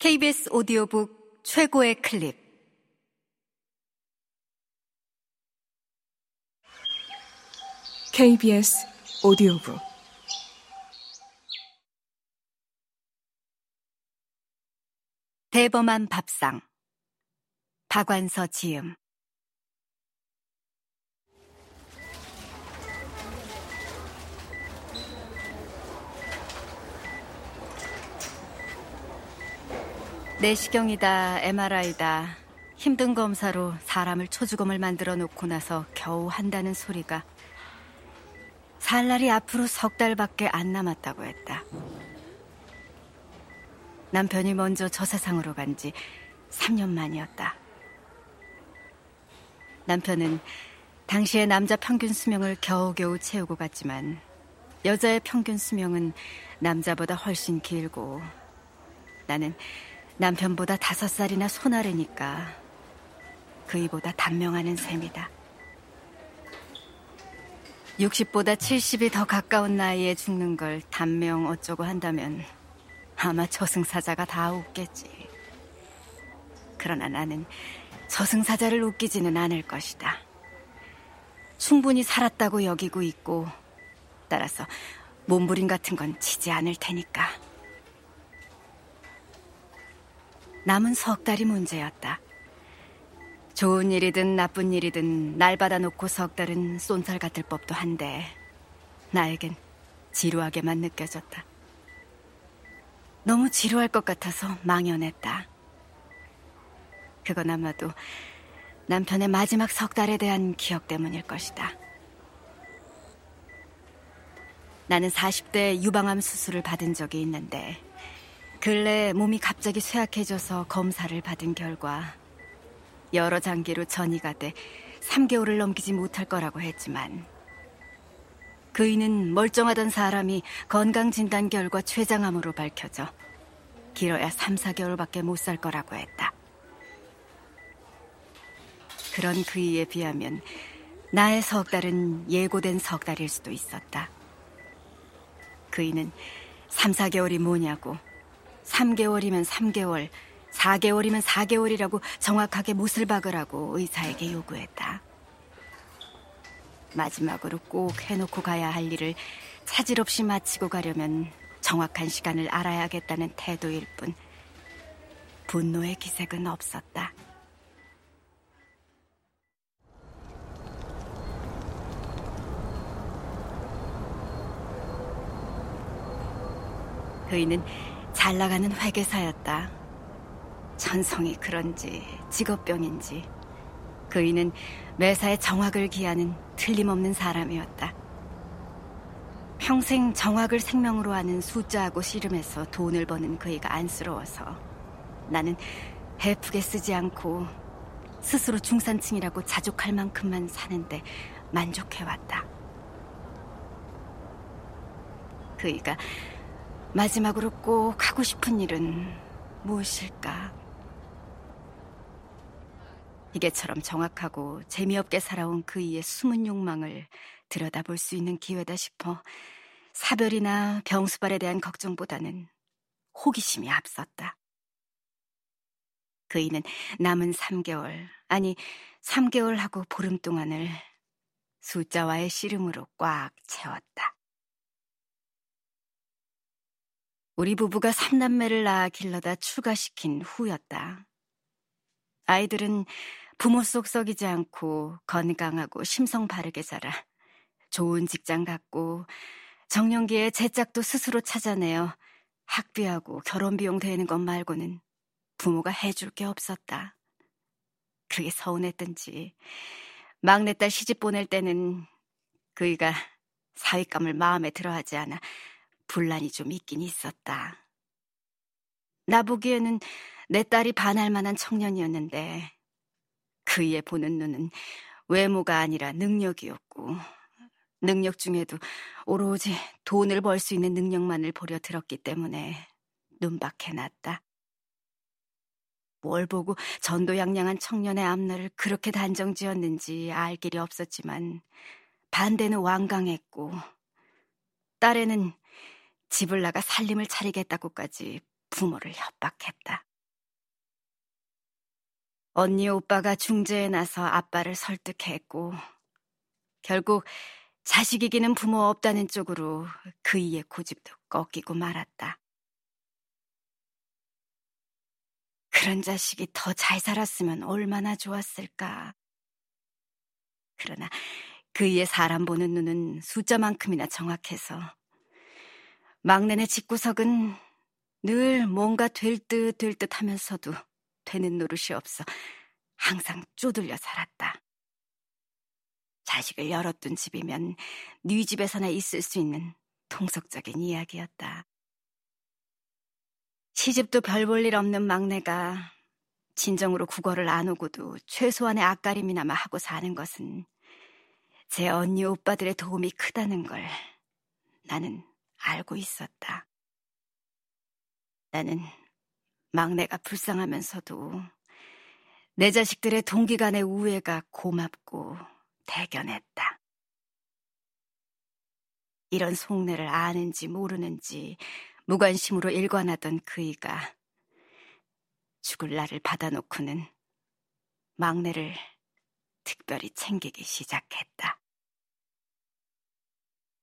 KBS 오디오북 최고의 클립. KBS 오디오북. 대범한 밥상. 박완서 지음 내시경이다, MRI다. 힘든 검사로 사람을 초주검을 만들어 놓고 나서 겨우 한다는 소리가 살 날이 앞으로 석 달밖에 안 남았다고 했다. 남편이 먼저 저 세상으로 간 지 3년 만이었다. 남편은 당시의 남자 평균 수명을 겨우겨우 채우고 갔지만 여자의 평균 수명은 남자보다 훨씬 길고 나는 남편보다 다섯 살이나 손아래니까 그이보다 단명하는 셈이다. 60보다 70이 더 가까운 나이에 죽는 걸 단명 어쩌고 한다면 아마 저승사자가 다 웃겠지. 그러나 나는 저승사자를 웃기지는 않을 것이다. 충분히 살았다고 여기고 있고 따라서 몸부림 같은 건 치지 않을 테니까. 남은 석 달이 문제였다. 좋은 일이든 나쁜 일이든 날 받아놓고 석 달은 쏜살 같을 법도 한데 나에겐 지루하게만 느껴졌다. 너무 지루할 것 같아서 망연했다. 그건 아마도 남편의 마지막 석 달에 대한 기억 때문일 것이다. 나는 40대 유방암 수술을 받은 적이 있는데 근래 몸이 갑자기 쇠약해져서 검사를 받은 결과 여러 장기로 전이가 돼 3개월을 넘기지 못할 거라고 했지만 그이는 멀쩡하던 사람이 건강진단 결과 췌장암으로 밝혀져 길어야 3, 4개월밖에 못 살 거라고 했다. 그런 그이에 비하면 나의 석 달은 예고된 석 달일 수도 있었다. 그이는 3, 4개월이 뭐냐고 3개월이면 3개월, 4개월이면 4개월이라고 정확하게 못을 박으라고 의사에게 요구했다. 마지막으로 꼭 해놓고 가야 할 일을 차질 없이 마치고 가려면 정확한 시간을 알아야겠다는 태도일 뿐 분노의 기색은 없었다. 그이는 잘 나가는 회계사였다. 전성이 그런지 직업병인지 그이는 매사에 정확을 기하는 틀림없는 사람이었다. 평생 정확을 생명으로 하는 숫자하고 씨름해서 돈을 버는 그이가 안쓰러워서 나는 해프게 쓰지 않고 스스로 중산층이라고 자족할 만큼만 사는데 만족해왔다. 그이가 마지막으로 꼭 하고 싶은 일은 무엇일까? 이게처럼 정확하고 재미없게 살아온 그이의 숨은 욕망을 들여다볼 수 있는 기회다 싶어 사별이나 병수발에 대한 걱정보다는 호기심이 앞섰다. 그이는 남은 3개월, 아니 3개월 하고 보름 동안을 숫자와의 씨름으로 꽉 채웠다. 우리 부부가 삼남매를 낳아 길러다 추가시킨 후였다. 아이들은 부모 속 썩이지 않고 건강하고 심성 바르게 자라 좋은 직장 갖고 정년기에 제 짝도 스스로 찾아내어 학비하고 결혼 비용 대는 것 말고는 부모가 해줄 게 없었다. 그게 서운했던지 막내딸 시집 보낼 때는 그이가 사윗감을 마음에 들어하지 않아 분란이 좀 있긴 있었다. 나 보기에는 내 딸이 반할 만한 청년이었는데 그의 보는 눈은 외모가 아니라 능력이었고 능력 중에도 오로지 돈을 벌 수 있는 능력만을 보려 들었기 때문에 눈밖에 났다. 뭘 보고 전도양양한 청년의 앞날을 그렇게 단정 지었는지 알 길이 없었지만 반대는 완강했고 딸에는 집을 나가 살림을 차리겠다고까지 부모를 협박했다. 언니 오빠가 중재에 나서 아빠를 설득했고 결국 자식 이기는 부모 없다는 쪽으로 그이의 고집도 꺾이고 말았다. 그런 자식이 더 잘 살았으면 얼마나 좋았을까. 그러나 그이의 사람 보는 눈은 숫자만큼이나 정확해서 막내네 집구석은 늘 뭔가 될 듯 될 듯 하면서도 되는 노릇이 없어 항상 쪼들려 살았다. 자식을 열어둔 집이면 네 집에서나 있을 수 있는 통속적인 이야기였다. 시집도 별 볼 일 없는 막내가 진정으로 국어를 안 오고도 최소한의 앞가림이나마 하고 사는 것은 제 언니 오빠들의 도움이 크다는 걸 나는 알고 있었다. 나는 막내가 불쌍하면서도 내 자식들의 동기간의 우애가 고맙고 대견했다. 이런 속내를 아는지 모르는지 무관심으로 일관하던 그이가 죽을 날을 받아놓고는 막내를 특별히 챙기기 시작했다.